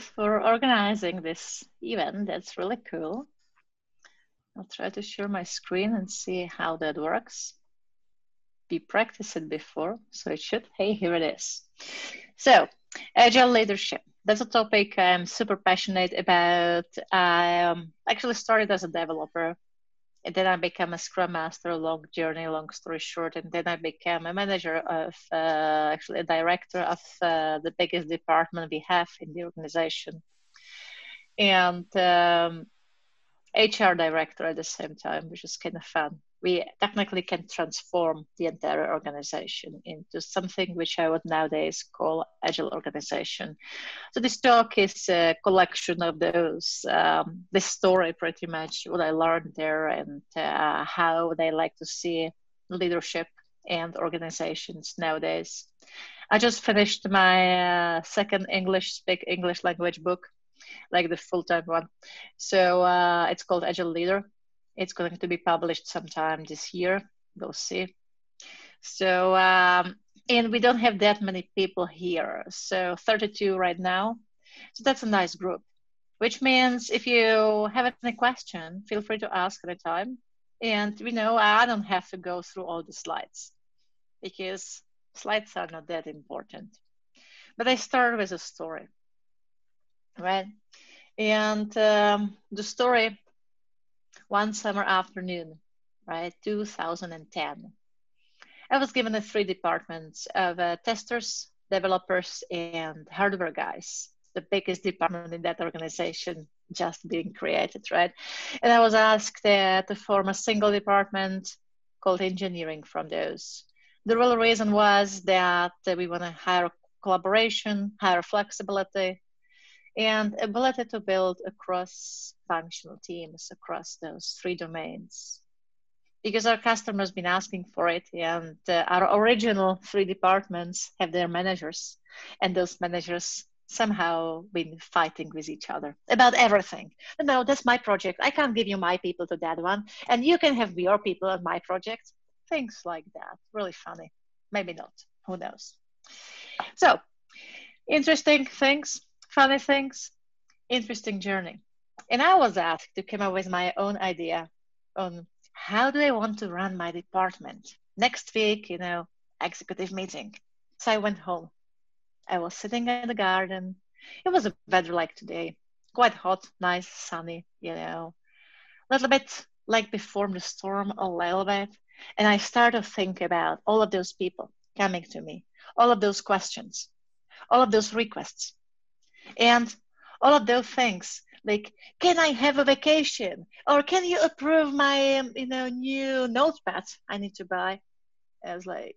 For organizing this event. That's really cool. I'll try to share my screen and see how that works. We practiced it before, so it should. Hey, here it is. So, agile leadership. That's a topic I'm super passionate about. I um, actually started as a developer and then I became a scrum master, long journey, long story short. And then I became a manager of, uh, actually a director of uh, the biggest department we have in the organization. And um, HR director at the same time, which is kind of fun we technically can transform the entire organization into something which I would nowadays call agile organization. So this talk is a collection of those, um, this story pretty much, what I learned there and uh, how they like to see leadership and organizations nowadays. I just finished my uh, second English speak English language book, like the full time one. So uh, it's called Agile Leader it's going to be published sometime this year. We'll see. So, um, and we don't have that many people here. So 32 right now. So that's a nice group, which means if you have any question, feel free to ask at a time. And you know, I don't have to go through all the slides because slides are not that important. But I start with a story, right? And um, the story one summer afternoon, right, 2010. I was given the three departments of uh, testers, developers, and hardware guys, the biggest department in that organization just being created, right? And I was asked uh, to form a single department called engineering from those. The real reason was that uh, we want to higher collaboration, higher flexibility, and ability to build across functional teams across those three domains. Because our customers been asking for it and uh, our original three departments have their managers and those managers somehow been fighting with each other about everything. No that's my project. I can't give you my people to that one. And you can have your people on my project. Things like that. Really funny. Maybe not. Who knows? So interesting things funny things, interesting journey. And I was asked to come up with my own idea on how do I want to run my department. Next week, you know, executive meeting. So I went home. I was sitting in the garden. It was a weather like today, quite hot, nice, sunny, you know, a little bit like before the storm, a little bit. And I started to think about all of those people coming to me, all of those questions, all of those requests and all of those things like can i have a vacation? Or can you approve my um, you know new notepad i need to buy? I was like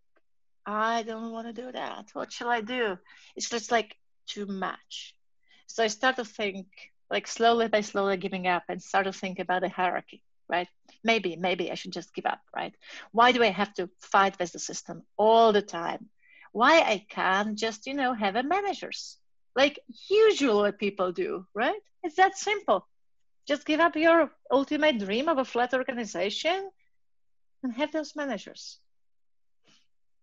i don't want to do that. What shall i do? It's just like too much. So i start to think like slowly by slowly giving up and start to think about the hierarchy right? Maybe maybe i should just give up right? Why do i have to fight with the system all the time? Why i can't just you know have a managers like usually people do, right? It's that simple. Just give up your ultimate dream of a flat organization and have those managers.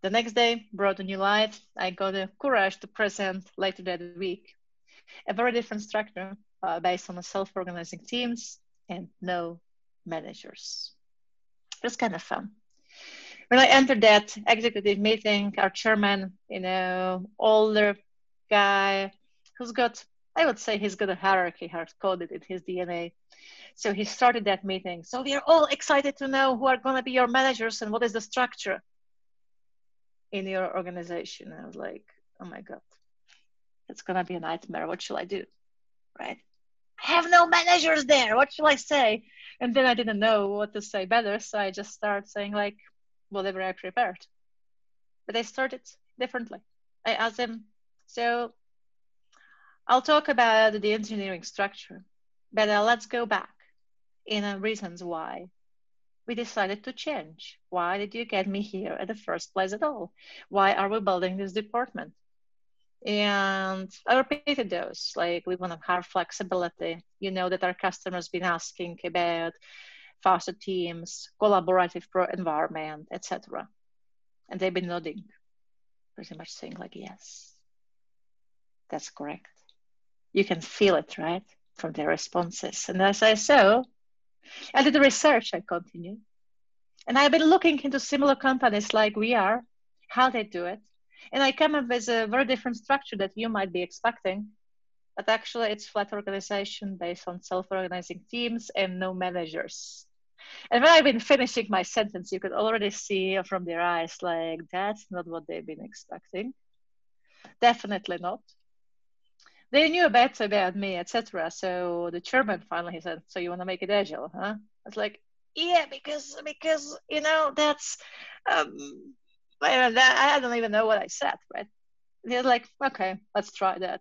The next day brought a new light. I got the courage to present later that week a very different structure uh, based on self-organizing teams and no managers. It was kind of fun. When I entered that executive meeting, our chairman, you know, older guy, who's got, I would say he's got a hierarchy hard coded in his DNA. So he started that meeting. So we are all excited to know who are going to be your managers and what is the structure in your organization. I was like, oh my God, it's going to be a nightmare. What shall I do? Right? I have no managers there. What shall I say? And then I didn't know what to say better. So I just started saying, like, whatever I prepared. But I started differently. I asked him, so I'll talk about the engineering structure, but uh, let's go back in uh, reasons why we decided to change. Why did you get me here at the first place at all? Why are we building this department? And I repeated those, like we want to have flexibility. You know that our customers been asking about faster teams, collaborative pro environment, etc. And they've been nodding, pretty much saying like, yes, that's correct You can feel it, right? From their responses. And as I saw, I did the research, I continue. And I've been looking into similar companies like we are, how they do it. And I come up with a very different structure that you might be expecting. But actually, it's flat organization based on self organizing teams and no managers. And when I've been finishing my sentence, you could already see from their eyes, like, that's not what they've been expecting. Definitely not. They knew a bit about me, etc. So the chairman finally said, "So you want to make it agile, huh?" I was like, "Yeah, because because you know that's um, I don't even know what I said, right?" He was like, "Okay, let's try that."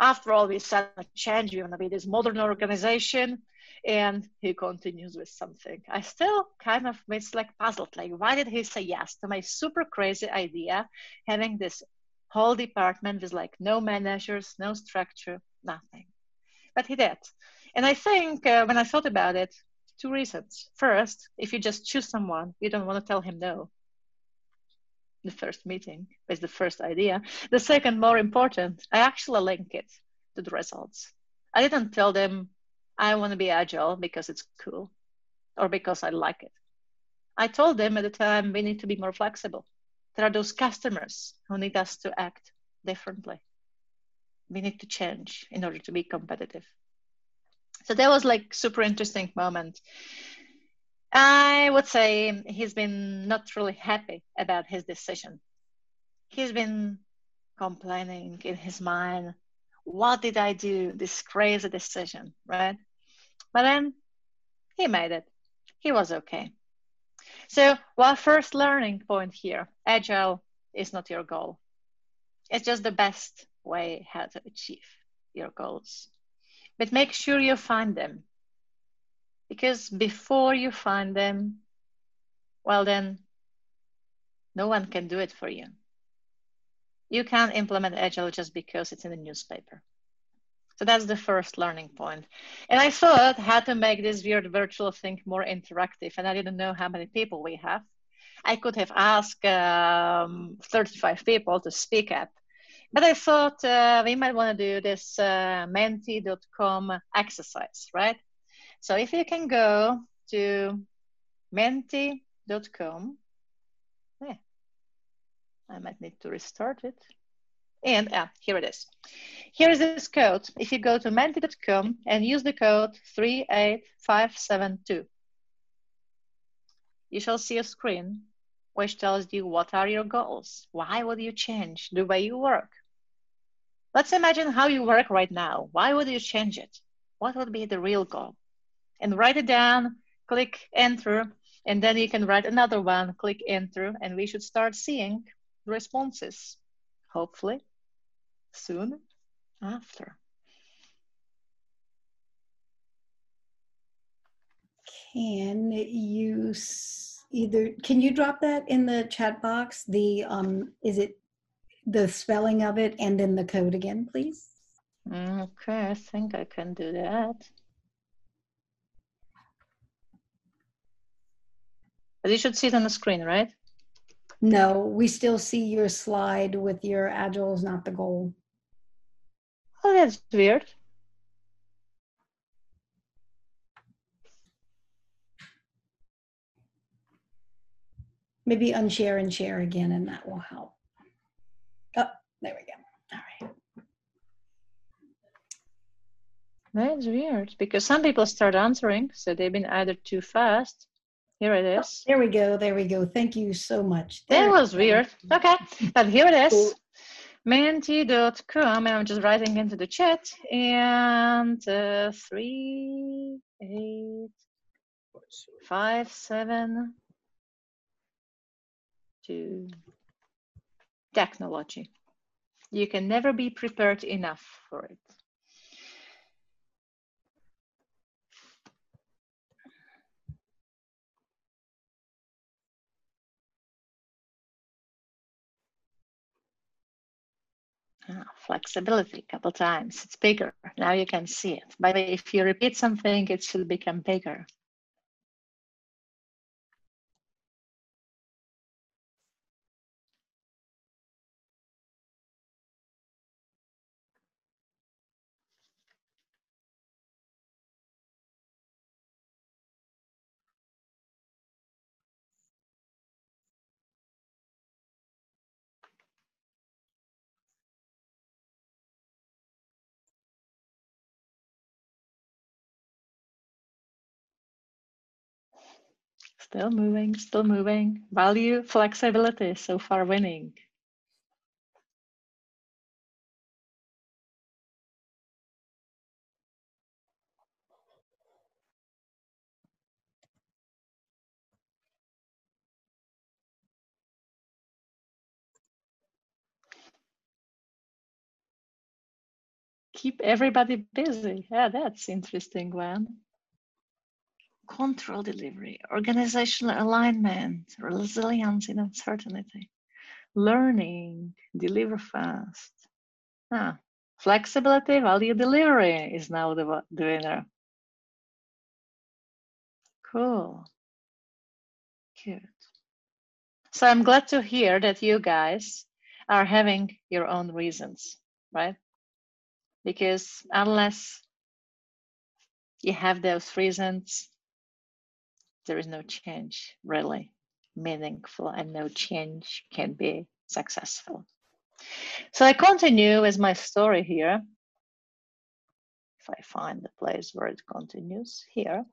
After all, we said change. We want to be this modern organization, and he continues with something. I still kind of was like puzzled. Like, why did he say yes to my super crazy idea, having this whole department with like no managers, no structure, nothing. But he did. And I think uh, when I thought about it, two reasons. First, if you just choose someone, you don't want to tell him no. The first meeting is the first idea. The second, more important, I actually link it to the results. I didn't tell them I want to be agile because it's cool or because I like it. I told them at the time we need to be more flexible there are those customers who need us to act differently. We need to change in order to be competitive. So that was like super interesting moment. I would say he's been not really happy about his decision. He's been complaining in his mind, what did I do? This crazy decision, right? But then he made it. He was okay. So, well, first learning point here agile is not your goal, it's just the best way how to achieve your goals. But make sure you find them because before you find them, well, then no one can do it for you. You can't implement agile just because it's in the newspaper. So that's the first learning point. And I thought how to make this weird virtual thing more interactive, and I didn't know how many people we have. I could have asked um, 35 people to speak up, but I thought uh, we might want to do this uh, menti.com exercise, right? So if you can go to menti.com, yeah, I might need to restart it. And ah, here it is. Here is this code. If you go to menti.com and use the code 38572, you shall see a screen which tells you what are your goals? Why would you change the way you work? Let's imagine how you work right now. Why would you change it? What would be the real goal? And write it down, click enter, and then you can write another one, click enter, and we should start seeing responses hopefully soon after. Can you either, can you drop that in the chat box? The, um, is it the spelling of it and then the code again, please? Okay, I think I can do that. But you should see it on the screen, right? No, we still see your slide with your agile is not the goal. Oh, that's weird. Maybe unshare and share again, and that will help. Oh, there we go. All right. That's weird because some people start answering, so they've been either too fast here it is. oh. There we go. There we go. Thank you so much. There that was weird. Okay, but here it is. Menti.com, and I'm just writing into the chat. And uh, three, eight, five, seven, two. Technology. You can never be prepared enough for it. Ah, flexibility a couple times. It's bigger. Now you can see it. By the way, if you repeat something, it should become bigger. Still moving, still moving. Value, flexibility, so far winning. Keep everybody busy. Yeah, that's interesting one. Control delivery, organizational alignment, resilience in uncertainty, learning, deliver fast. Ah, flexibility, value delivery is now the, the winner. Cool. Good. So I'm glad to hear that you guys are having your own reasons, right? Because unless you have those reasons, there is no change really meaningful and no change can be successful. So I continue with my story here. If I find the place where it continues here.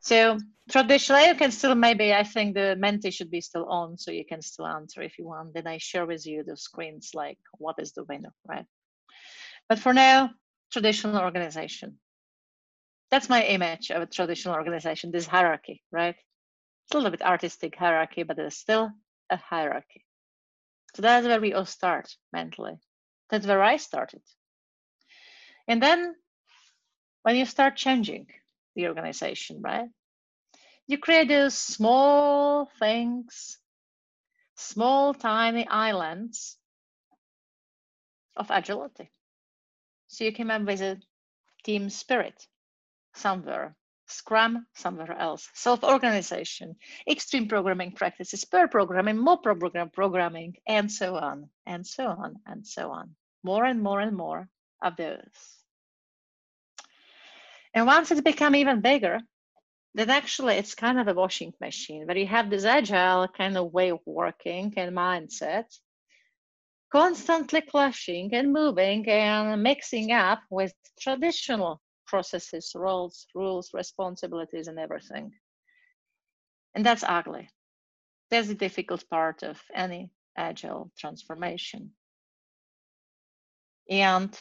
So traditionally, you can still maybe, I think the Menti should be still on, so you can still answer if you want. Then I share with you the screens like what is the winner, right? But for now, traditional organization. That's my image of a traditional organization, this hierarchy, right? It's a little bit artistic hierarchy, but it's still a hierarchy. So that's where we all start mentally. That's where I started. And then when you start changing the organization, right? You create those small things, small, tiny islands of agility. So you came up with a team spirit somewhere, Scrum somewhere else, self-organization, extreme programming practices, pair programming, more program programming, and so on, and so on, and so on. More and more and more of those. And once it's become even bigger, then actually it's kind of a washing machine where you have this agile kind of way of working and mindset, constantly clashing and moving and mixing up with traditional processes, roles, rules, responsibilities, and everything. And that's ugly. That's the difficult part of any agile transformation. And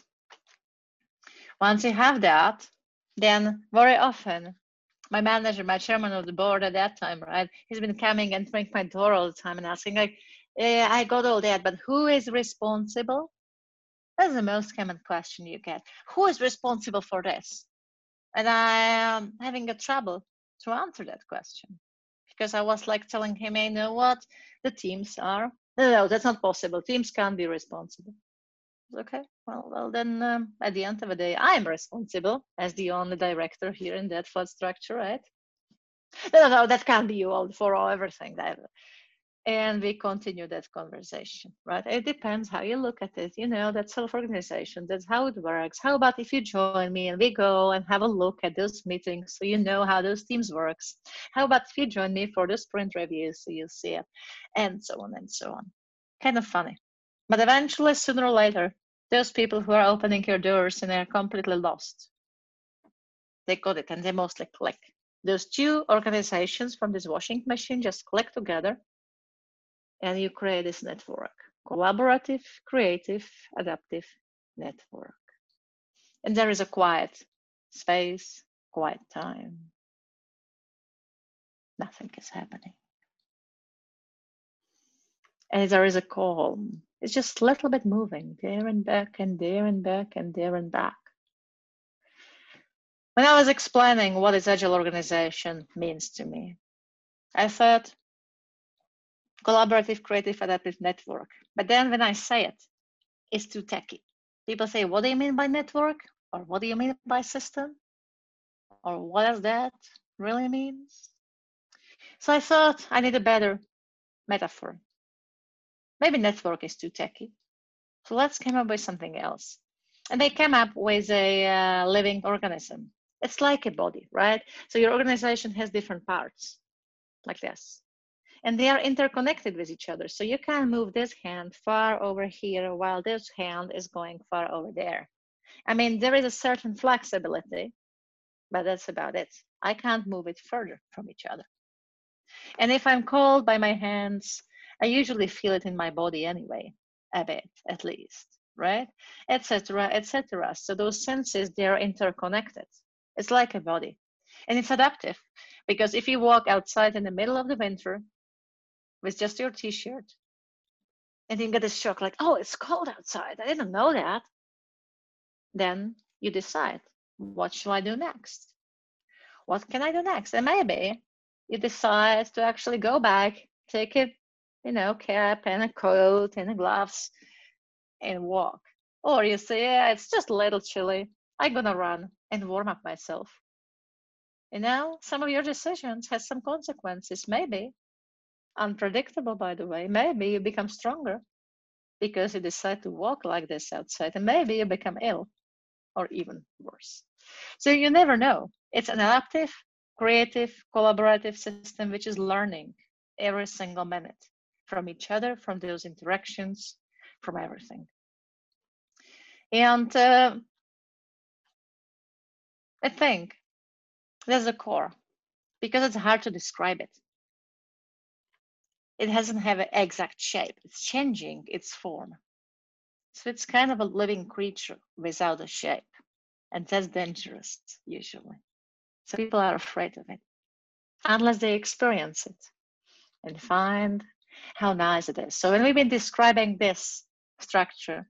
once you have that, then very often my manager, my chairman of the board at that time, right, he's been coming and ringing my door all the time and asking like, eh, I got all that, but who is responsible? That's the most common question you get. Who is responsible for this? And I am having a trouble to answer that question because I was like telling him, hey, you know what? The teams are. No, no, that's not possible. Teams can't be responsible." Okay, well, well then um, at the end of the day, I'm responsible as the only director here in that flat structure, right? No, no, no, that can't be you all for all everything. That and we continue that conversation right? It depends how you look at it you know that self-organization that's how it works. How about if you join me and we go and have a look at those meetings so you know how those teams works? How about if you join me for the sprint reviews so you see it? And so on and so on. Kind of funny. But eventually sooner or later those people who are opening your doors and they're completely lost they got it and they mostly click. Those two organizations from this washing machine just click together and you create this network collaborative, creative, adaptive network. And there is a quiet space, quiet time. Nothing is happening. And there is a calm. It's just a little bit moving there and back and there and back and there and back. When I was explaining what is agile organization means to me, I thought collaborative, creative, adaptive network. But then when I say it, it's too techy. People say, what do you mean by network? Or what do you mean by system? Or what does that really mean? So I thought I need a better metaphor. Maybe network is too techy. So let's come up with something else. And they came up with a uh, living organism. It's like a body, right? So your organization has different parts, like this and they are interconnected with each other. So you can move this hand far over here while this hand is going far over there. I mean, there is a certain flexibility but that's about it. I can't move it further from each other. And if I'm cold by my hands, I usually feel it in my body anyway, a bit at least, right? Etc. Etc. So those senses they're interconnected. It's like a body, and it's adaptive because if you walk outside in the middle of the winter with just your t-shirt and you get a shock like, oh, it's cold outside. I didn't know that. Then you decide, what shall I do next? What can I do next? And maybe you decide to actually go back, take a you know cap and a coat and a gloves and walk. Or you say, yeah, it's just a little chilly. I'm gonna run and warm up myself. You know, some of your decisions has some consequences, maybe unpredictable, by the way. Maybe you become stronger because you decide to walk like this outside, and maybe you become ill or even worse. So you never know. It's an adaptive, creative, collaborative system which is learning every single minute from each other, from those interactions, from everything. And uh, I think there's a core because it's hard to describe it. It doesn't have an exact shape, it's changing its form. So it's kind of a living creature without a shape. And that's dangerous, usually. So people are afraid of it unless they experience it and find how nice it is. So when we've been describing this structure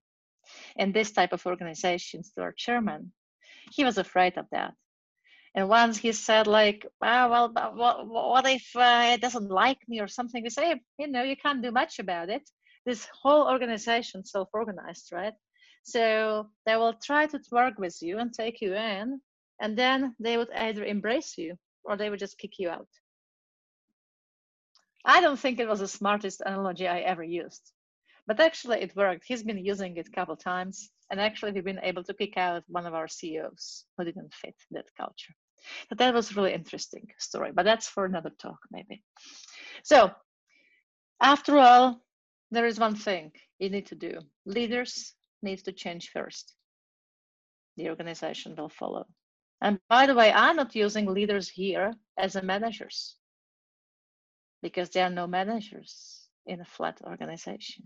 and this type of organizations to our chairman, he was afraid of that. And once he said like, oh, well, what, what if uh, it doesn't like me or something? We say, you know, you can't do much about it. This whole organization self-organized, right? So they will try to work with you and take you in, and then they would either embrace you or they would just kick you out. I don't think it was the smartest analogy I ever used, but actually it worked. He's been using it a couple times, and actually we've been able to kick out one of our CEOs who didn't fit that culture. So that was really interesting story, but that's for another talk maybe. So after all, there is one thing you need to do. Leaders need to change first. The organization will follow. And by the way, I'm not using leaders here as a managers because there are no managers in a flat organization.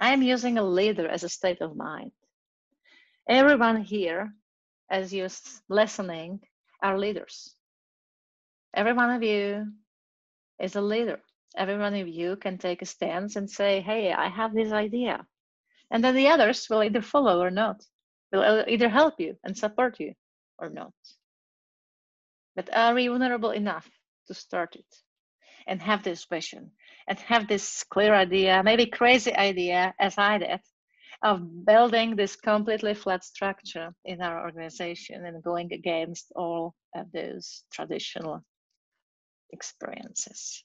I'm using a leader as a state of mind. Everyone here, as you're listening, are leaders. Every one of you is a leader. Every one of you can take a stance and say, hey, I have this idea. And then the others will either follow or not, will uh, either help you and support you or not. But are we vulnerable enough to start it and have this vision and have this clear idea, maybe crazy idea as I did, of building this completely flat structure in our organization and going against all of those traditional experiences.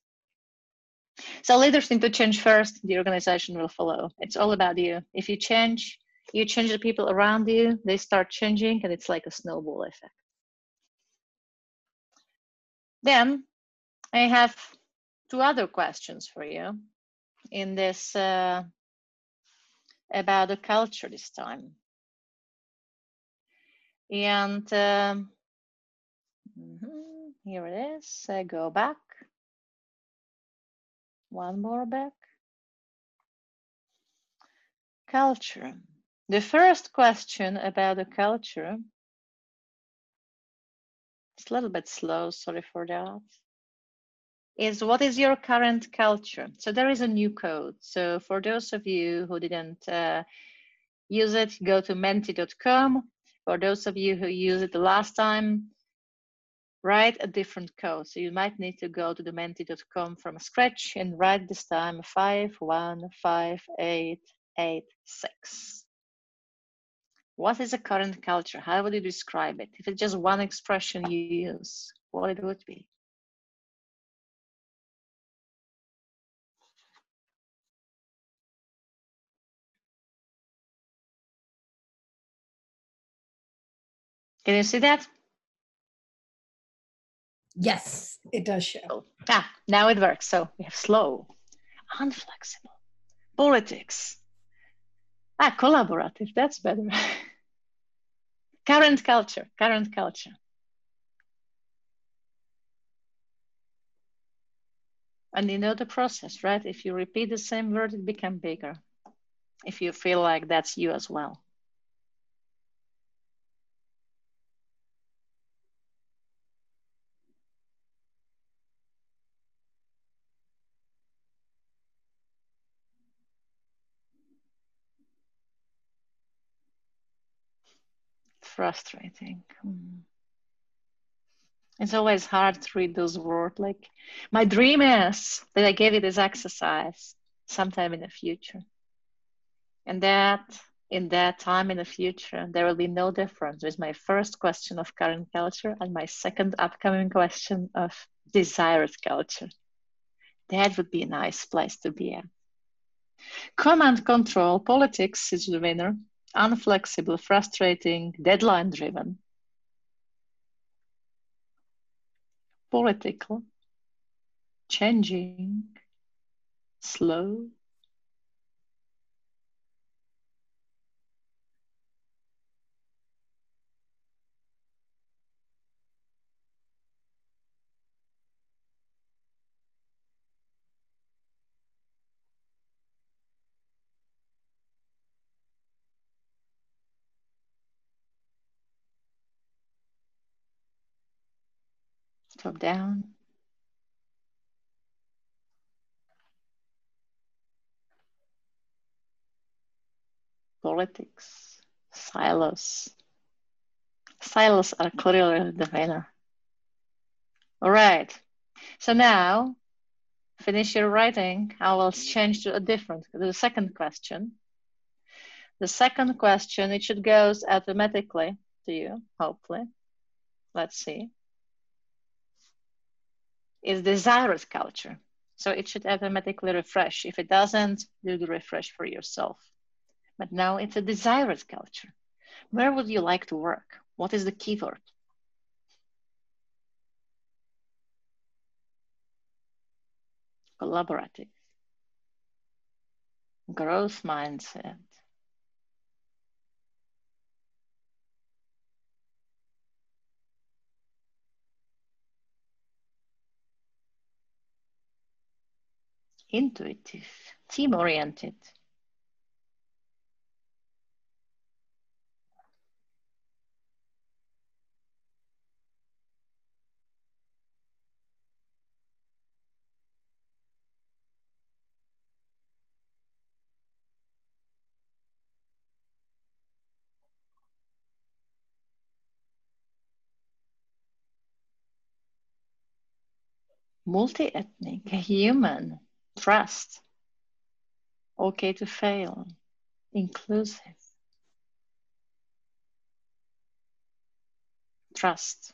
So leaders need to change first, the organization will follow. It's all about you. If you change, you change the people around you, they start changing, and it's like a snowball effect. Then I have two other questions for you in this uh, about the culture this time. And um, here it is. I go back. One more back. Culture. The first question about the culture. It's a little bit slow, sorry for that is what is your current culture? So there is a new code. So for those of you who didn't uh, use it, go to menti.com. For those of you who used it the last time, write a different code. So you might need to go to the menti.com from scratch and write this time 515886. What is the current culture? How would you describe it? If it's just one expression you use, what it would be? Can you see that? Yes, it does show. Oh, ah, now it works. So we have slow, unflexible, politics. Ah, collaborative, that's better. current culture, current culture. And you know the process, right? If you repeat the same word, it becomes bigger. If you feel like that's you as well. Frustrating. Hmm. It's always hard to read those words. Like, my dream is that I gave you this exercise sometime in the future. And that in that time in the future, there will be no difference with my first question of current culture and my second upcoming question of desired culture. That would be a nice place to be at. Command control politics is the winner, unflexible, frustrating, deadline driven. Political, changing, slow, top down. Politics, silos. Silos are clearly the winner. All right, so now finish your writing. I will change to a different, the second question. The second question, it should go automatically to you, hopefully. Let's see is desired culture. So it should automatically refresh. If it doesn't, do the refresh for yourself. But now it's a desired culture. Where would you like to work? What is the keyword? Collaborative. Growth mindset. Intuitive, team oriented. multi-ethnic, human, trust, okay to fail, inclusive, trust.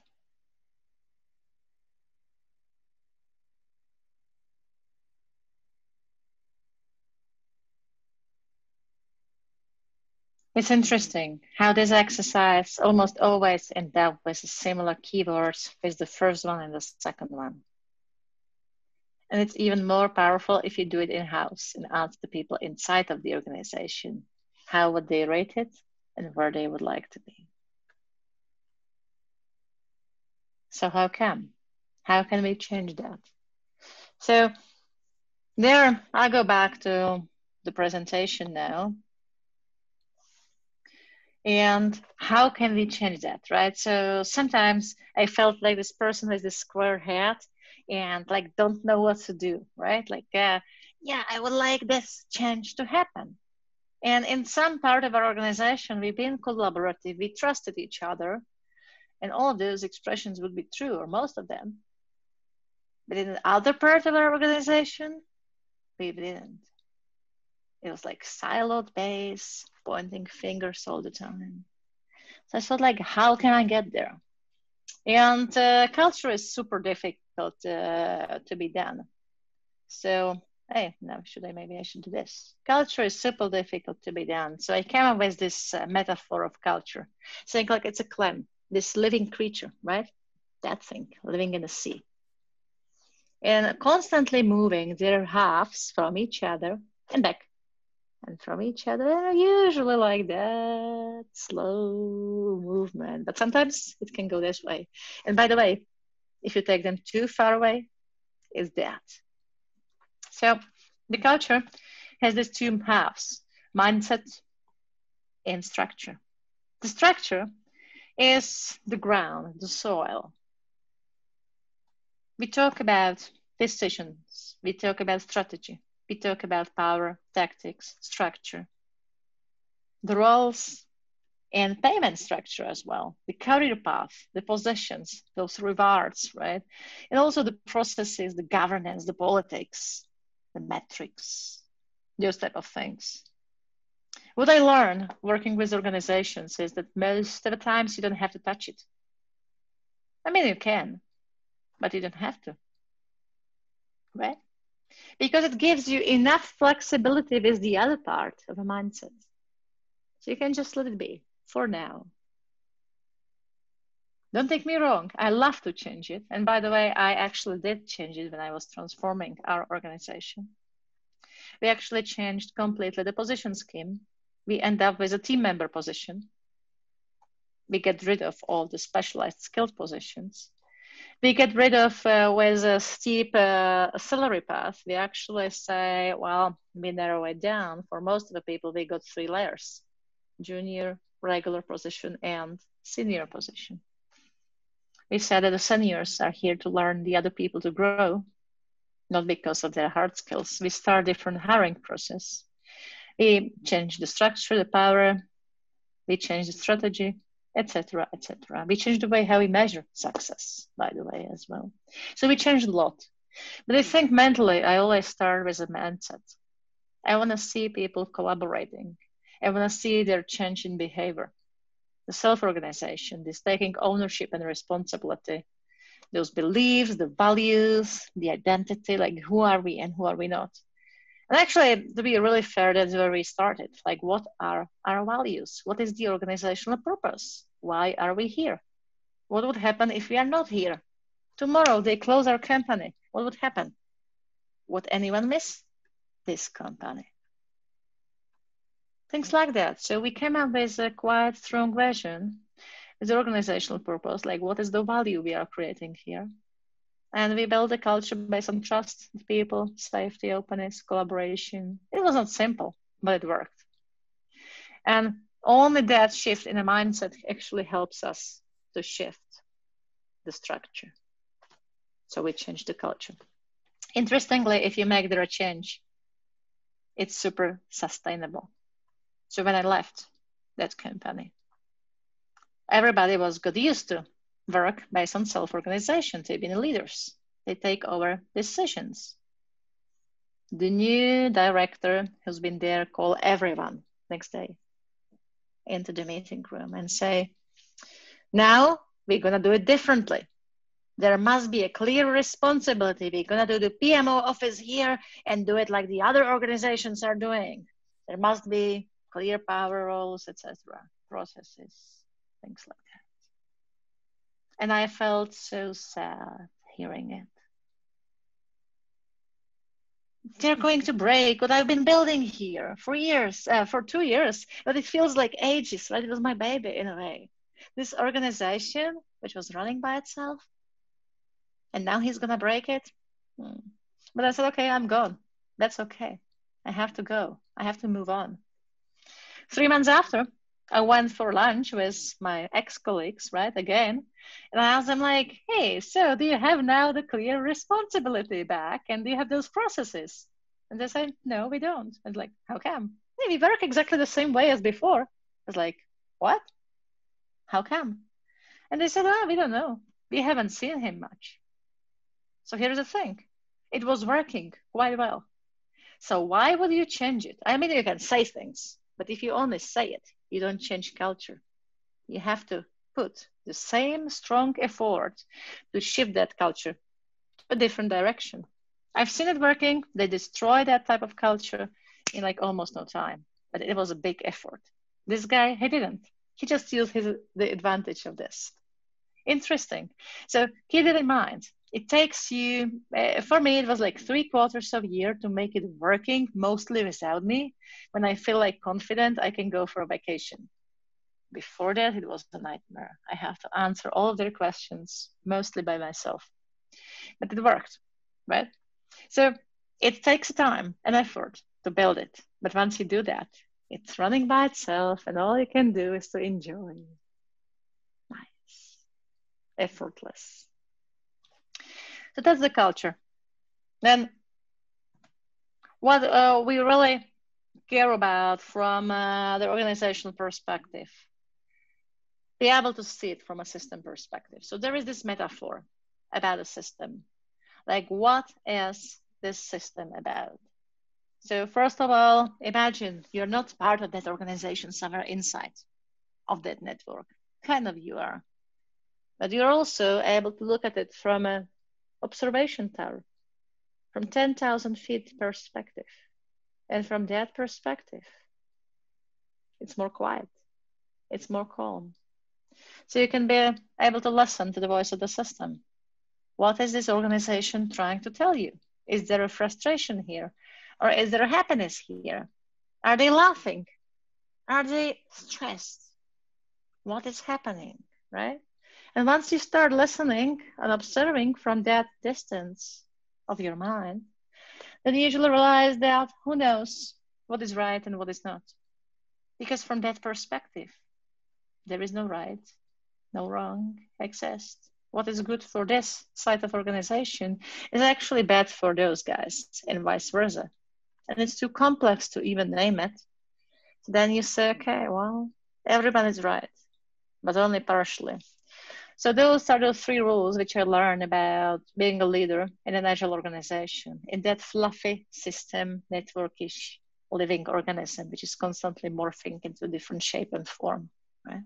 It's interesting how this exercise almost always end up with similar keywords with the first one and the second one. And it's even more powerful if you do it in house and ask the people inside of the organization how would they rate it and where they would like to be. So, how come? How can we change that? So, there, I'll go back to the presentation now. And how can we change that, right? So sometimes I felt like this person with this square hat and like don't know what to do right? Like uh, yeah i would like this change to happen. And in some part of our organization we've been collaborative we trusted each other and all of those expressions would be true or most of them. But in the other part of our organization we didn't. It was like siloed base pointing fingers all the time. So i thought like how can i get there? And uh, culture is super difficult difficult uh, to be done. So, hey, now should I, maybe I should do this. Culture is super difficult to be done. So I came up with this uh, metaphor of culture, saying like it's a clam, this living creature, right? That thing living in the sea. And constantly moving their halves from each other and back and from each other, usually like that slow movement. But sometimes it can go this way. And by the way, if you take them too far away, is that. So the culture has these two halves mindset and structure. The structure is the ground, the soil. We talk about decisions, we talk about strategy, we talk about power, tactics, structure, the roles and payment structure as well, the career path, the positions, those rewards, right? And also the processes, the governance, the politics, the metrics, those type of things. What I learned working with organizations is that most of the times you don't have to touch it. I mean, you can, but you don't have to, right? Because it gives you enough flexibility with the other part of a mindset. So you can just let it be for now. Don't take me wrong, I love to change it. And by the way, I actually did change it when I was transforming our organization. We actually changed completely the position scheme. We end up with a team member position. We get rid of all the specialized skilled positions. We get rid of uh, with a steep uh, salary path. We actually say, well, we narrow it down. For most of the people, we got three layers junior, regular position, and senior position. We said that the seniors are here to learn the other people to grow, not because of their hard skills. We start different hiring process. We change the structure, the power, we change the strategy, etc., etc. We change the way how we measure success, by the way, as well. So we changed a lot. But I think mentally, I always start with a mindset. I want to see people collaborating. I want to see their change in behavior. The self organization, this taking ownership and responsibility, those beliefs, the values, the identity like who are we and who are we not. And actually, to be really fair, that's where we started. Like, what are our values? What is the organizational purpose? Why are we here? What would happen if we are not here? Tomorrow they close our company. What would happen? Would anyone miss this company? Things like that. So we came up with a quite strong version the organizational purpose, like what is the value we are creating here. And we built a culture based on trust people, safety, openness, collaboration. It was not simple, but it worked. And only that shift in a mindset actually helps us to shift the structure. So we changed the culture. Interestingly, if you make there a change, it's super sustainable. So when I left that company, everybody was got used to work based on self-organization. They've been leaders. They take over decisions. The new director who's been there call everyone next day into the meeting room and say, now we're gonna do it differently. There must be a clear responsibility. We're gonna do the PMO office here and do it like the other organizations are doing. There must be clear power roles, etc., processes, things like that. And I felt so sad hearing it. They're going to break what I've been building here for years, uh, for two years, but it feels like ages, right? It was my baby in a way. This organization, which was running by itself, and now he's gonna break it. Hmm. But I said, okay, I'm gone. That's okay. I have to go. I have to move on. Three months after, I went for lunch with my ex-colleagues, right, again, and I asked them like, hey, so do you have now the clear responsibility back and do you have those processes? And they said, no, we don't. Was like, how come? Hey, we work exactly the same way as before. I was like, what? How come? And they said, oh, we don't know. We haven't seen him much. So here's the thing. It was working quite well. So why would you change it? I mean, you can say things, but if you only say it, you don't change culture. You have to put the same strong effort to shift that culture to a different direction. I've seen it working. They destroy that type of culture in like almost no time, but it was a big effort. This guy, he didn't. He just used his, the advantage of this. Interesting. So keep it in mind it takes you uh, for me it was like three quarters of a year to make it working mostly without me when i feel like confident i can go for a vacation before that it was a nightmare i have to answer all of their questions mostly by myself but it worked right so it takes time and effort to build it. But once you do that, it's running by itself, and all you can do is to enjoy. Nice, effortless. So that's the culture. Then, what uh, we really care about from uh, the organizational perspective, be able to see it from a system perspective. So there is this metaphor about a system. Like, what is this system about? So first of all, imagine you're not part of that organization somewhere inside of that network. Kind of you are. But you're also able to look at it from an observation tower, from 10,000 feet perspective. And from that perspective, it's more quiet, it's more calm. So you can be able to listen to the voice of the system. What is this organization trying to tell you? Is there a frustration here? Or is there a happiness here? Are they laughing? Are they stressed? What is happening, right? And once you start listening and observing from that distance of your mind, then you usually realize that who knows what is right and what is not. Because from that perspective, there is no right, no wrong exist. What is good for this side of organization is actually bad for those guys, and vice versa and it's too complex to even name it, then you say, okay, well, everyone is right, but only partially. So those are the three rules which I learned about being a leader in an agile organization, in that fluffy system, networkish living organism, which is constantly morphing into different shape and form, right?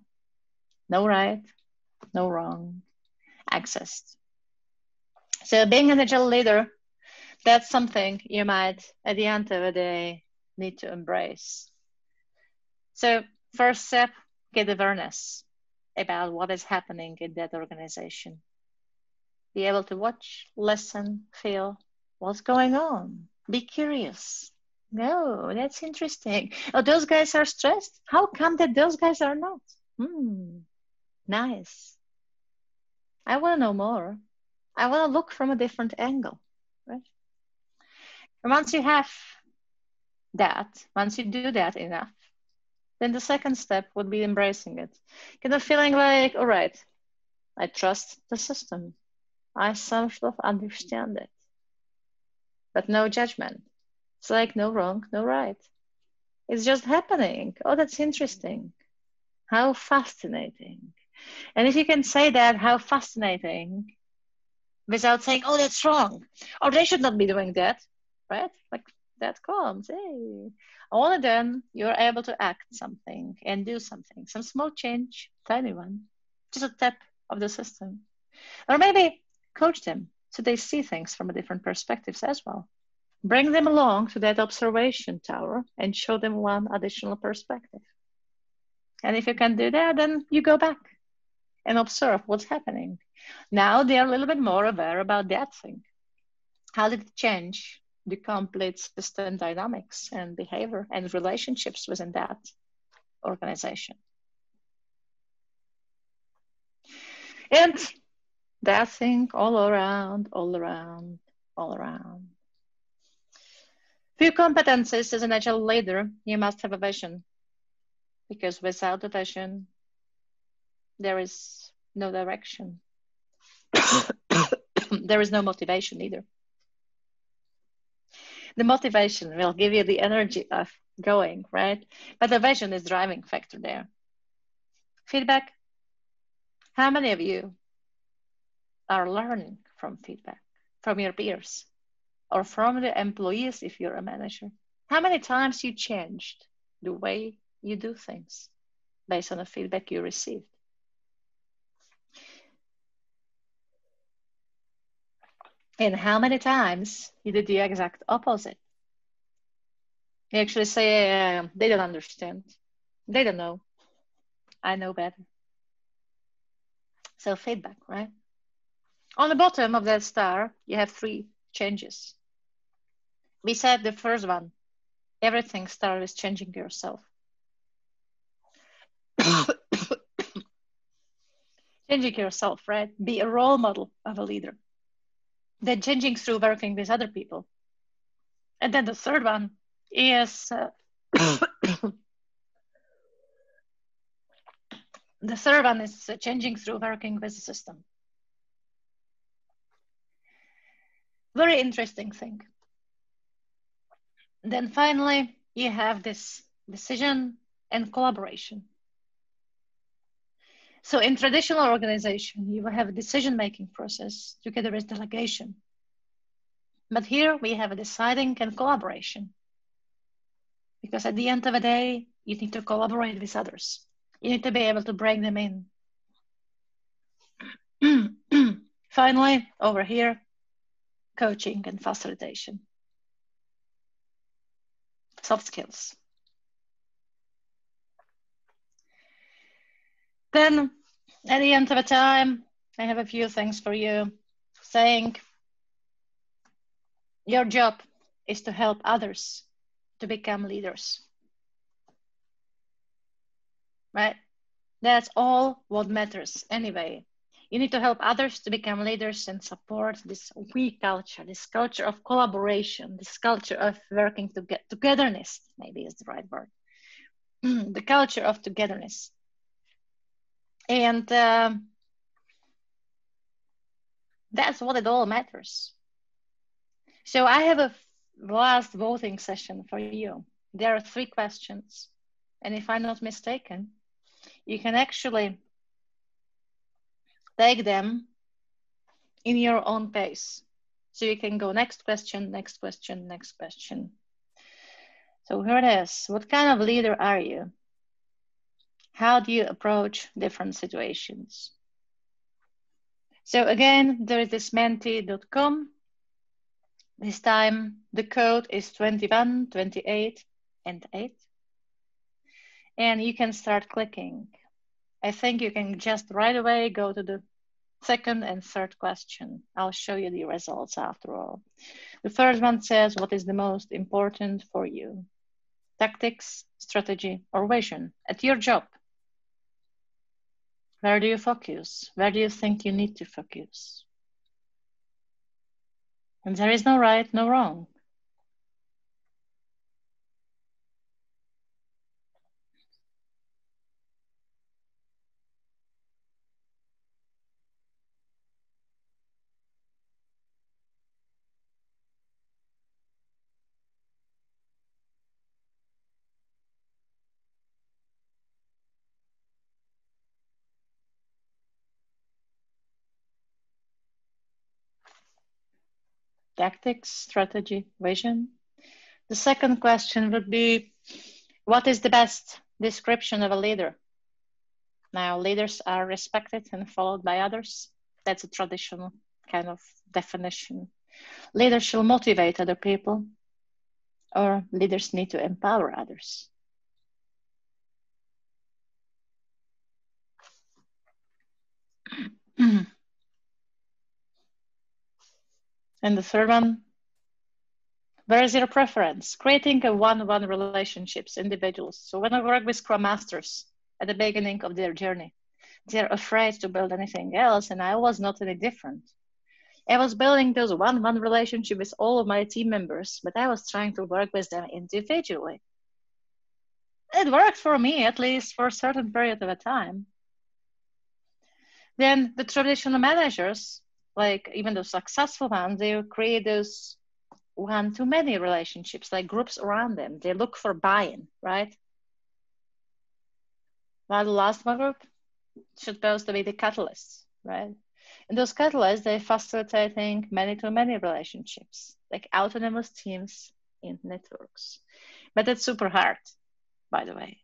No right, no wrong, accessed. So being an agile leader that's something you might, at the end of the day, need to embrace. So, first step get awareness about what is happening in that organization. Be able to watch, listen, feel what's going on. Be curious. No, that's interesting. Oh, those guys are stressed. How come that those guys are not? Hmm, nice. I want to know more. I want to look from a different angle, right? And once you have that, once you do that enough, then the second step would be embracing it. Kind of feeling like, all right, I trust the system. I sort of understand it. But no judgment. It's like no wrong, no right. It's just happening. Oh, that's interesting. How fascinating. And if you can say that, how fascinating, without saying, oh, that's wrong, or they should not be doing that, right? Like that comes, hey. All of them, you're able to act something and do something, some small change, tiny one, just a tap of the system. Or maybe coach them so they see things from a different perspectives as well. Bring them along to that observation tower and show them one additional perspective. And if you can do that, then you go back and observe what's happening. Now they're a little bit more aware about that thing. How did it change? The complete system dynamics and behavior and relationships within that organization. And that thing all around, all around, all around. Few competencies as an agile leader, you must have a vision. Because without a vision, there is no direction. there is no motivation either the motivation will give you the energy of going, right? But the vision is driving factor there. Feedback. How many of you are learning from feedback from your peers or from the employees if you're a manager? How many times you changed the way you do things based on the feedback you received? And how many times you did the exact opposite? You actually say, uh, they don't understand. They don't know. I know better. So feedback, right? On the bottom of that star, you have three changes. We said the first one, everything starts with changing yourself. changing yourself, right? Be a role model of a leader then changing through working with other people And then the third one is uh, the third one is uh, changing through working with the system. Very interesting thing. Then finally, you have this decision and collaboration. So in traditional organization, you have a decision-making process together with delegation. But here we have a deciding and collaboration. Because at the end of the day, you need to collaborate with others. You need to be able to bring them in. Finally, over here, coaching and facilitation. Soft skills. Then at the end of the time, I have a few things for you saying your job is to help others to become leaders. Right? That's all what matters anyway. You need to help others to become leaders and support this we culture, this culture of collaboration, this culture of working to get togetherness, maybe is the right word. the culture of togetherness. And uh, that's what it all matters. So I have a last voting session for you. There are three questions. And if I'm not mistaken, you can actually take them in your own pace. So you can go next question, next question, next question. So here it is. What kind of leader are you? How do you approach different situations? So again, there is this menti.com. This time the code is 21, 28, and 8. And you can start clicking. I think you can just right away go to the second and third question. I'll show you the results after all. The first one says, what is the most important for you? Tactics, strategy, or vision at your job? Where do you focus? Where do you think you need to focus? And there is no right, no wrong. Tactics, strategy, vision. The second question would be, what is the best description of a leader? Now, leaders are respected and followed by others. That's a traditional kind of definition. Leaders shall motivate other people, or leaders need to empower others. And the third one, where is your preference? Creating a one-on-one relationships, individuals. So when I work with Scrum Masters at the beginning of their journey, they're afraid to build anything else, and I was not any different. I was building those one-on-one relationship with all of my team members, but I was trying to work with them individually. It worked for me, at least for a certain period of a time. Then the traditional managers like even the successful ones, they create those one to many relationships, like groups around them. They look for buy-in, right? While the last one group should supposed to be the catalysts, right? And those catalysts, they facilitating many to many relationships, like autonomous teams in networks. But it's super hard, by the way.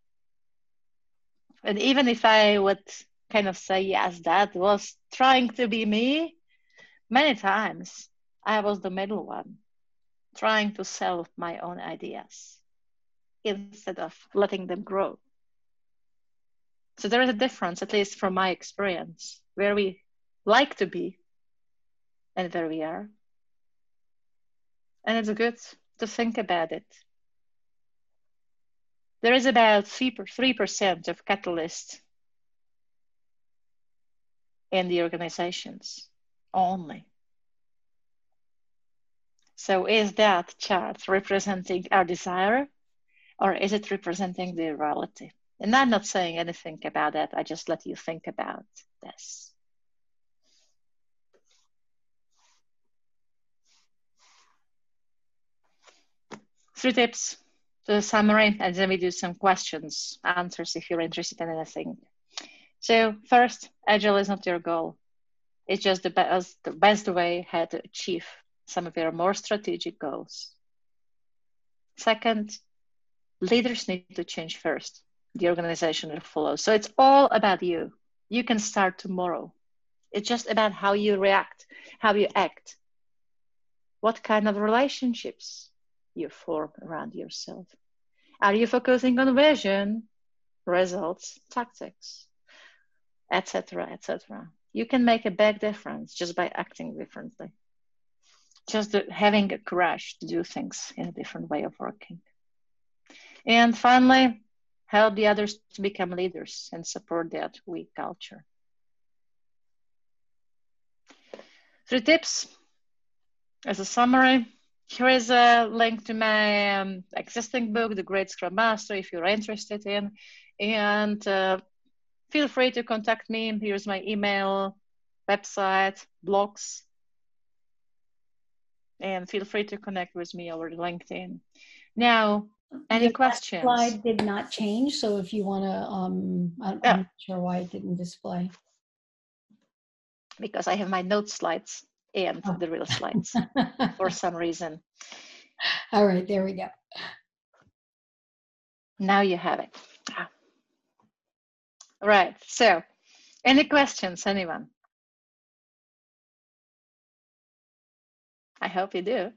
And even if I would kind of say, yes, that was trying to be me, Many times I was the middle one, trying to sell my own ideas instead of letting them grow. So there is a difference, at least from my experience, where we like to be and where we are. And it's good to think about it. There is about 3% of catalysts in the organizations only. So is that chart representing our desire or is it representing the reality? And I'm not saying anything about that. I just let you think about this. Three tips to summary, and then we do some questions, answers if you're interested in anything. So first, agile is not your goal. It's just the best, the best way how to achieve some of your more strategic goals. Second, leaders need to change first. The organization will follow. So it's all about you. You can start tomorrow. It's just about how you react, how you act, what kind of relationships you form around yourself. Are you focusing on vision, results, tactics, etc., etc.? You can make a big difference just by acting differently just having a courage to do things in a different way of working. And finally, help the others to become leaders and support that weak culture. Three tips as a summary. Here is a link to my um, existing book, The Great Scrum Master, if you're interested in. And uh, feel free to contact me. Here's my email, website, blogs, and feel free to connect with me over LinkedIn. Now, any questions? Slide did not change, so if you want to, um, I'm, yeah. I'm not sure why it didn't display. Because I have my note slides and oh. the real slides for some reason. All right, there we go. Now you have it. Right, so any questions, anyone? I hope you do.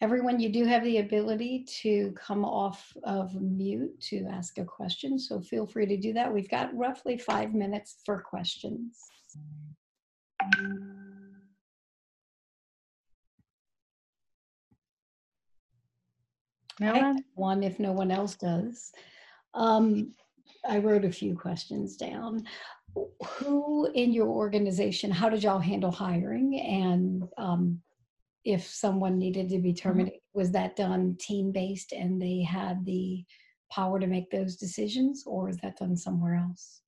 Everyone, you do have the ability to come off of mute to ask a question, so feel free to do that. We've got roughly five minutes for questions. No one, if no one else does. Um, I wrote a few questions down who in your organization, how did y'all handle hiring? And um, if someone needed to be mm-hmm. terminated, was that done team based and they had the power to make those decisions, or is that done somewhere else?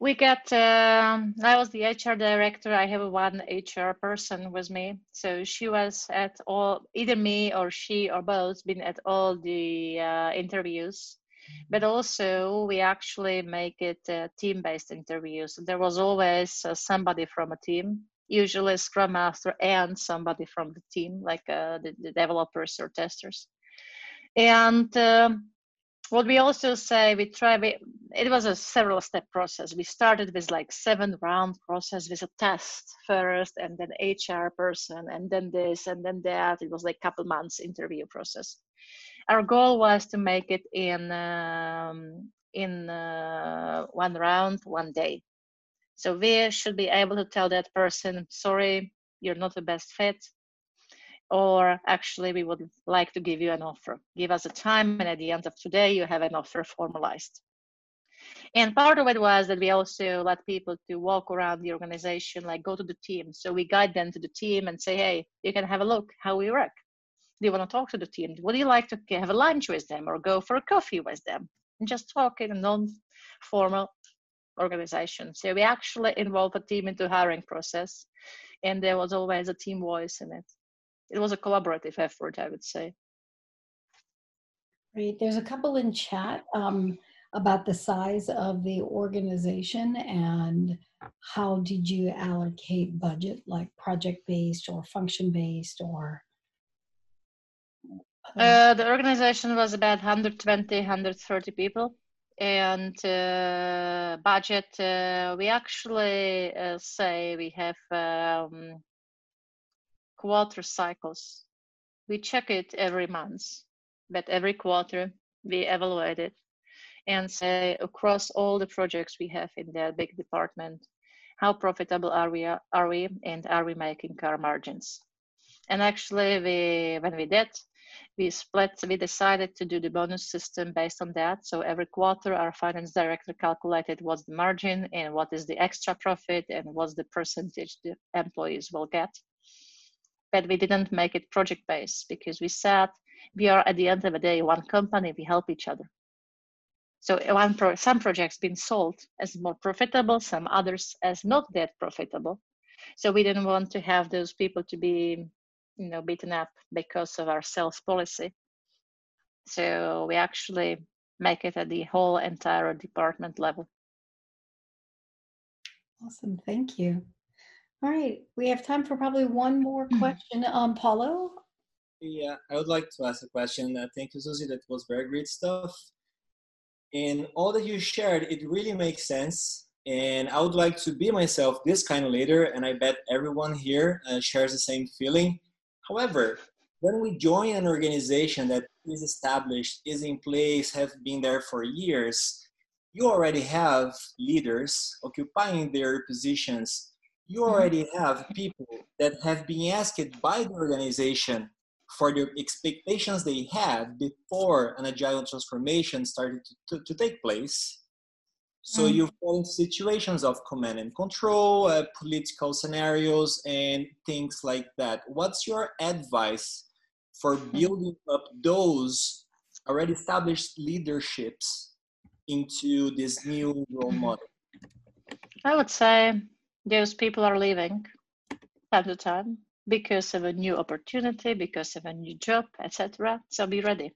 We got, um, I was the HR director. I have one HR person with me. So she was at all, either me or she or both, been at all the uh, interviews but also we actually make it team-based interviews. There was always uh, somebody from a team, usually scrum master and somebody from the team, like uh, the, the, developers or testers. And um, what we also say, we try, we, it was a several step process. We started with like seven round process with a test first and then HR person and then this and then that. It was like couple months interview process our goal was to make it in um, in uh, one round, one day. So we should be able to tell that person, sorry, you're not the best fit, or actually we would like to give you an offer. Give us a time, and at the end of today, you have an offer formalized. And part of it was that we also let people to walk around the organization, like go to the team. So we guide them to the team and say, hey, you can have a look how we work do you want to talk to the team? Would you like to have a lunch with them or go for a coffee with them? And just talk in a non-formal organization. So we actually involve a team into hiring process, and there was always a team voice in it. It was a collaborative effort, I would say. Great. There's a couple in chat um, about the size of the organization and how did you allocate budget, like project based or function based or uh, the organization was about 120, 130 people. And uh, budget, uh, we actually uh, say we have um, quarter cycles. We check it every month, but every quarter we evaluate it and say across all the projects we have in that big department, how profitable are we, are we and are we making our margins? And actually, we when we did, we split, we decided to do the bonus system based on that. So every quarter, our finance director calculated what's the margin and what is the extra profit and what's the percentage the employees will get. But we didn't make it project based because we said we are at the end of the day one company, we help each other. So one pro- some projects been sold as more profitable, some others as not that profitable. So we didn't want to have those people to be, you know, beaten up because of our sales policy. So we actually make it at the whole entire department level. Awesome, thank you. All right, we have time for probably one more mm-hmm. question. Um, Paulo? Yeah, I would like to ask a question. Uh, thank you, Susie. That was very great stuff. And all that you shared, it really makes sense. And I would like to be myself this kind of leader, and I bet everyone here uh, shares the same feeling. However, when we join an organization that is established, is in place, have been there for years, you already have leaders occupying their positions. You mm-hmm. already have people that have been asked by the organization for the expectations they had before an agile transformation started to, to, to take place. So mm. you fall situations of command and control, uh, political scenarios, and things like that. What's your advice for mm. building up those already established leaderships into this new role mm-hmm. model? I would say those people are leaving time to time because of a new opportunity, because of a new job, etc. So be ready.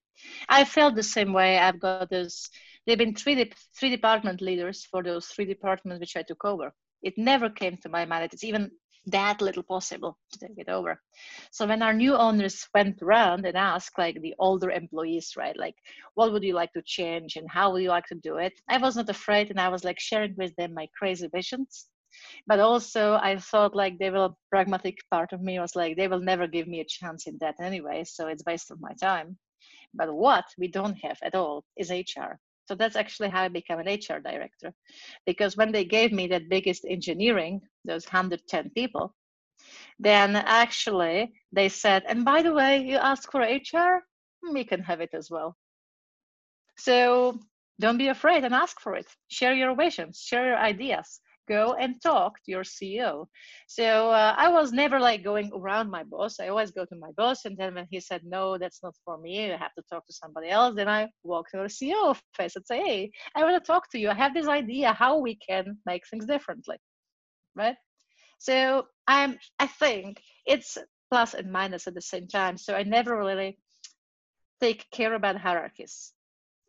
I felt the same way. I've got those. They've been three three department leaders for those three departments which I took over. It never came to my mind. It's even that little possible to take it over. So when our new owners went around and asked like the older employees, right, like what would you like to change and how would you like to do it? I was not afraid and I was like sharing with them my crazy visions but also i thought like they will pragmatic part of me was like they will never give me a chance in that anyway so it's waste of my time. But what we don't have at all is hr so that's actually how i became an hr director. Because when they gave me that biggest engineering those 110 people then actually they said and by the way you ask for hr we can have it as well. So don't be afraid and ask for it. Share your visions share your ideas go and talk to your CEO. So uh, I was never like going around my boss. I always go to my boss, and then when he said no, that's not for me. You have to talk to somebody else. Then I walk to the CEO face and say, hey, I want to talk to you. I have this idea how we can make things differently, right? So I'm. I think it's plus and minus at the same time. So I never really take care about hierarchies.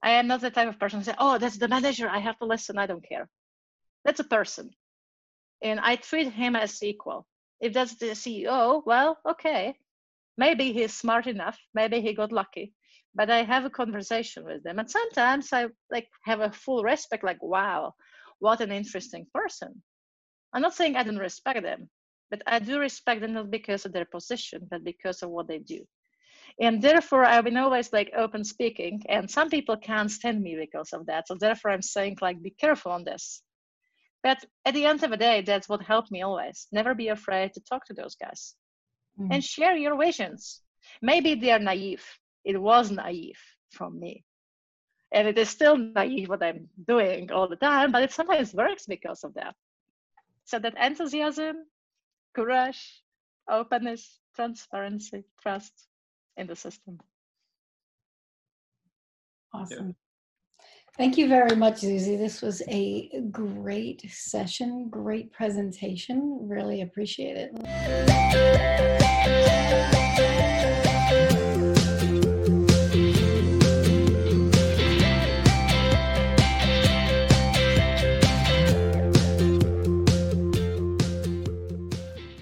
I am not the type of person who say, "Oh, that's the manager. I have to listen. I don't care." That's a person. And I treat him as equal. If that's the CEO, well, okay. Maybe he's smart enough. Maybe he got lucky. But I have a conversation with them. And sometimes I like have a full respect, like, wow, what an interesting person. I'm not saying I don't respect them, but I do respect them not because of their position, but because of what they do. And therefore, I've been always like open speaking, and some people can't stand me because of that. So therefore, I'm saying like, be careful on this. But at the end of the day, that's what helped me always. Never be afraid to talk to those guys mm. and share your visions. Maybe they are naive. It was naive from me. And it is still naive what I'm doing all the time, but it sometimes works because of that. So that enthusiasm, courage, openness, transparency, trust in the system. Awesome. Thank you very much, Susie. This was a great session, great presentation. Really appreciate it.